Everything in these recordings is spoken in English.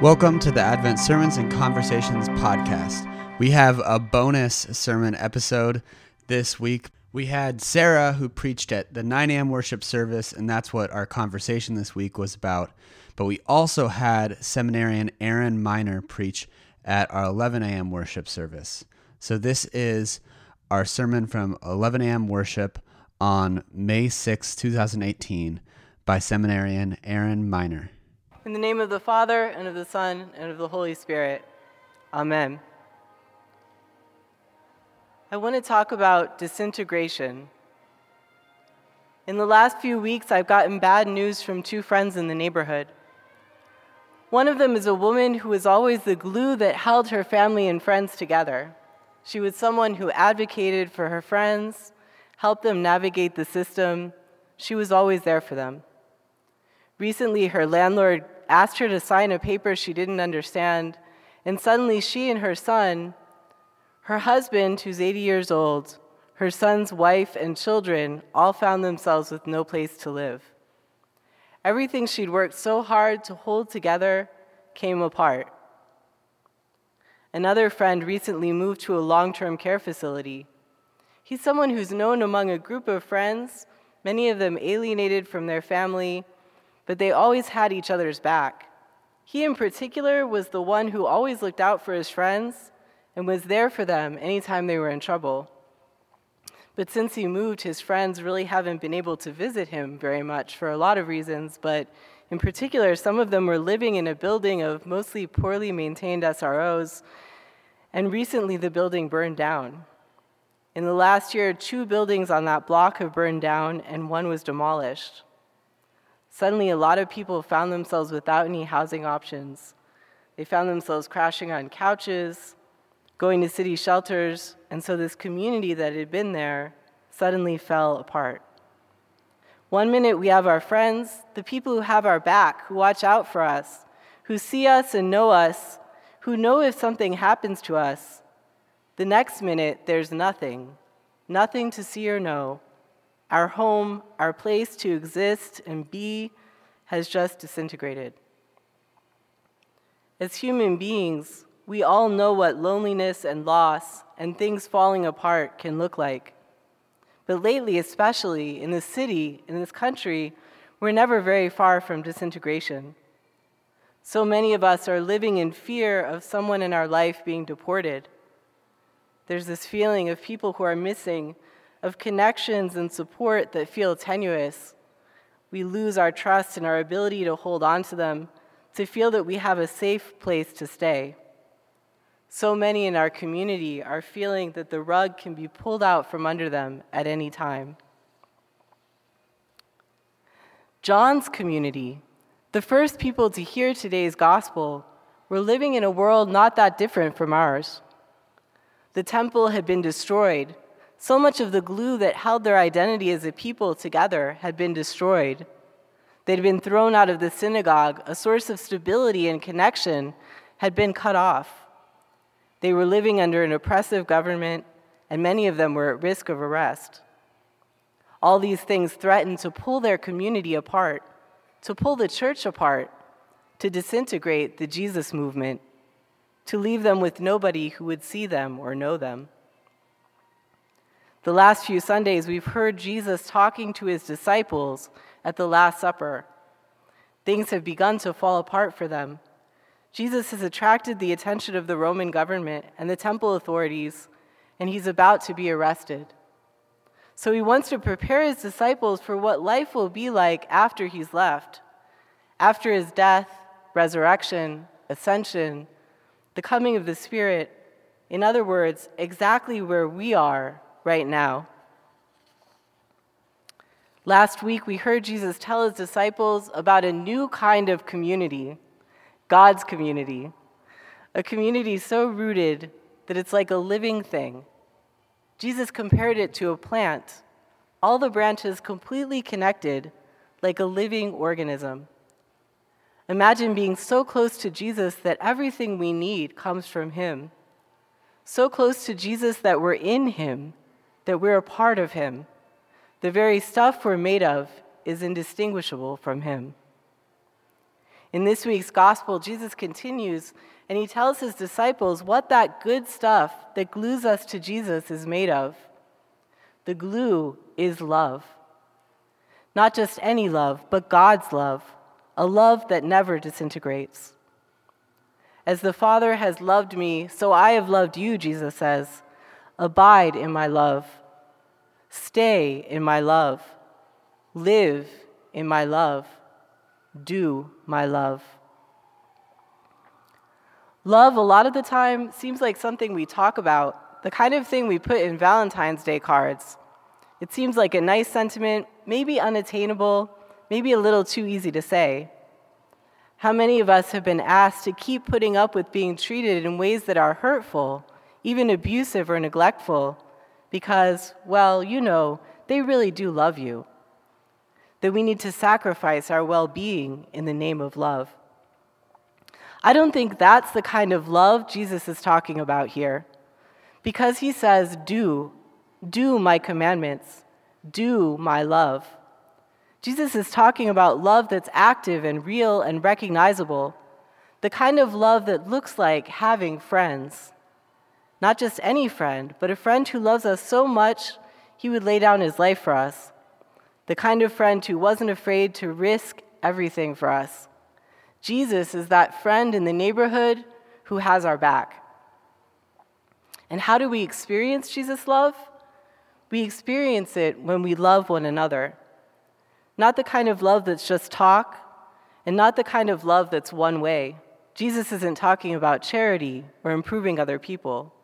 Welcome to the Advent Sermons and Conversations podcast. We have a bonus sermon episode this week. We had Sarah who preached at the 9 a.m. worship service, and that's what our conversation this week was about. But we also had seminarian Aaron Miner preach at our 11 a.m. worship service. So this is our sermon from 11 a.m. worship on May 6, 2018, by seminarian Aaron Miner. In the name of the Father, and of the Son, and of the Holy Spirit. Amen. I want to talk about disintegration. In the last few weeks, I've gotten bad news from two friends in the neighborhood. One of them is a woman who was always the glue that held her family and friends together. She was someone who advocated for her friends, helped them navigate the system. She was always there for them. Recently, her landlord asked her to sign a paper she didn't understand, and suddenly she and her son, her husband, who's 80 years old, her son's wife, and children all found themselves with no place to live. Everything she'd worked so hard to hold together came apart. Another friend recently moved to a long term care facility. He's someone who's known among a group of friends, many of them alienated from their family but they always had each other's back. He, in particular, was the one who always looked out for his friends and was there for them anytime they were in trouble. But since he moved, his friends really haven't been able to visit him very much for a lot of reasons, but in particular, some of them were living in a building of mostly poorly maintained SROs, and recently the building burned down. In the last year, two buildings on that block have burned down, and one was demolished. Suddenly, a lot of people found themselves without any housing options. They found themselves crashing on couches, going to city shelters, and so this community that had been there suddenly fell apart. One minute we have our friends, the people who have our back, who watch out for us, who see us and know us, who know if something happens to us. The next minute, there's nothing, nothing to see or know. Our home, our place to exist and be, has just disintegrated. As human beings, we all know what loneliness and loss and things falling apart can look like. But lately, especially in this city, in this country, we're never very far from disintegration. So many of us are living in fear of someone in our life being deported. There's this feeling of people who are missing of connections and support that feel tenuous. We lose our trust and our ability to hold on to them, to feel that we have a safe place to stay. So many in our community are feeling that the rug can be pulled out from under them at any time. John's community, the first people to hear today's gospel, were living in a world not that different from ours. The temple had been destroyed, so much of the glue that held their identity as a people together had been destroyed. They'd been thrown out of the synagogue, a source of stability and connection had been cut off. They were living under an oppressive government, and many of them were at risk of arrest. All these things threatened to pull their community apart, to pull the church apart, to disintegrate the Jesus movement, to leave them with nobody who would see them or know them. The last few Sundays, we've heard Jesus talking to his disciples at the Last Supper. Things have begun to fall apart for them. Jesus has attracted the attention of the Roman government and the temple authorities, and he's about to be arrested. So he wants to prepare his disciples for what life will be like after he's left, after his death, resurrection, ascension, the coming of the Spirit. In other words, exactly where we are right now. Last week, we heard Jesus tell his disciples about a new kind of community, God's community, a community so rooted that it's like a living thing. Jesus compared it to a plant, all the branches completely connected, like a living organism. Imagine being so close to Jesus that everything we need comes from him, so close to Jesus that we're in him that we're a part of Him. The very stuff we're made of is indistinguishable from Him. In this week's gospel, Jesus continues and he tells his disciples what that good stuff that glues us to Jesus is made of. The glue is love. Not just any love, but God's love, a love that never disintegrates. As the Father has loved me, so I have loved you, Jesus says. Abide in my love. Stay in my love. Live in my love. Do my love. Love, a lot of the time, seems like something we talk about, the kind of thing we put in Valentine's Day cards. It seems like a nice sentiment, maybe unattainable, maybe a little too easy to say. How many of us have been asked to keep putting up with being treated in ways that are hurtful, even abusive or neglectful, because, well, you know, they really do love you? That we need to sacrifice our well being in the name of love. I don't think that's the kind of love Jesus is talking about here. Because he says, Do, do my commandments, do my love. Jesus is talking about love that's active and real and recognizable, the kind of love that looks like having friends. Not just any friend, but a friend who loves us so much he would lay down his life for us. The kind of friend who wasn't afraid to risk everything for us. Jesus is that friend in the neighborhood who has our back. And how do we experience Jesus' love? We experience it when we love one another. Not the kind of love that's just talk, and not the kind of love that's one way. Jesus isn't talking about charity or improving other people.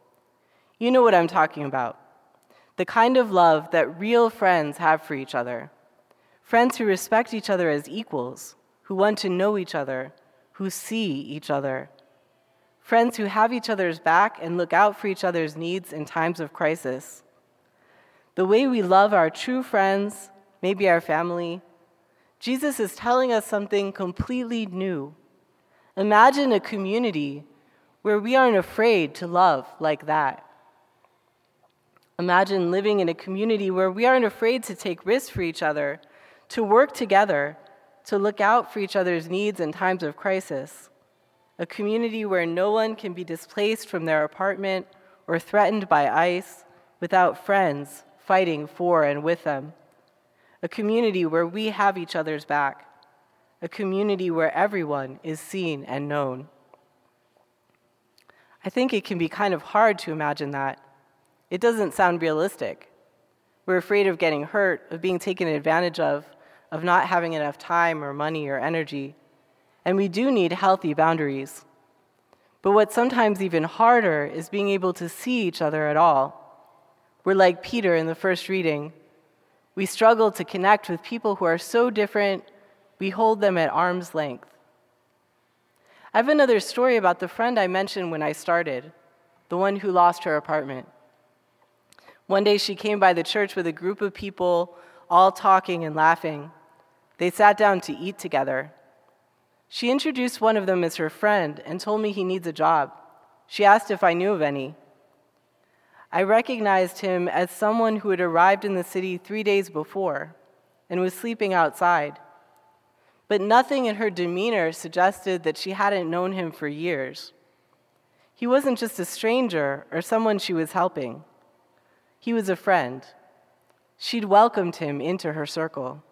You know what I'm talking about. The kind of love that real friends have for each other. Friends who respect each other as equals, who want to know each other, who see each other. Friends who have each other's back and look out for each other's needs in times of crisis. The way we love our true friends, maybe our family, Jesus is telling us something completely new. Imagine a community where we aren't afraid to love like that. Imagine living in a community where we aren't afraid to take risks for each other, to work together, to look out for each other's needs in times of crisis. A community where no one can be displaced from their apartment or threatened by ICE without friends fighting for and with them. A community where we have each other's back. A community where everyone is seen and known. I think it can be kind of hard to imagine that. It doesn't sound realistic. We're afraid of getting hurt, of being taken advantage of, of not having enough time or money or energy. And we do need healthy boundaries. But what's sometimes even harder is being able to see each other at all. We're like Peter in the first reading. We struggle to connect with people who are so different, we hold them at arm's length. I have another story about the friend I mentioned when I started, the one who lost her apartment. One day she came by the church with a group of people, all talking and laughing. They sat down to eat together. She introduced one of them as her friend and told me he needs a job. She asked if I knew of any. I recognized him as someone who had arrived in the city three days before and was sleeping outside. But nothing in her demeanor suggested that she hadn't known him for years. He wasn't just a stranger or someone she was helping, he was a friend. She'd welcomed him into her circle.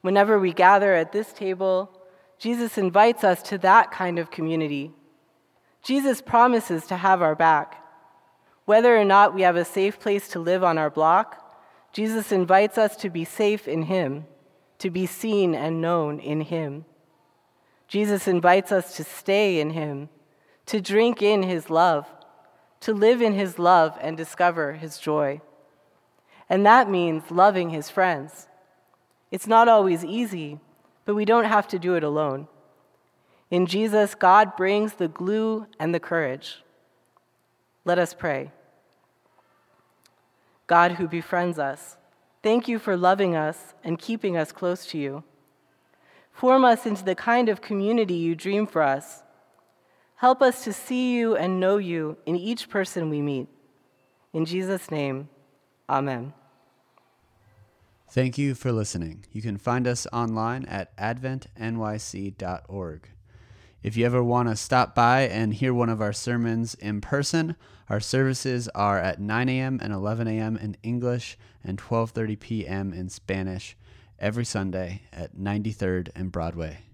Whenever we gather at this table, Jesus invites us to that kind of community. Jesus promises to have our back. Whether or not we have a safe place to live on our block, Jesus invites us to be safe in Him, to be seen and known in Him. Jesus invites us to stay in Him, to drink in His love, to live in His love and discover His joy. And that means loving His friends it's not always easy, but we don't have to do it alone. In Jesus, God brings the glue and the courage. Let us pray. God who befriends us, thank you for loving us and keeping us close to you. Form us into the kind of community you dream for us. Help us to see you and know you in each person we meet. In Jesus' name, amen. Thank you for listening. You can find us online at adventnyc.org. If you ever want to stop by and hear one of our sermons in person, our services are at 9 a.m. and 11 a.m. in English and 12:30 p.m. in Spanish every Sunday at 93rd and Broadway.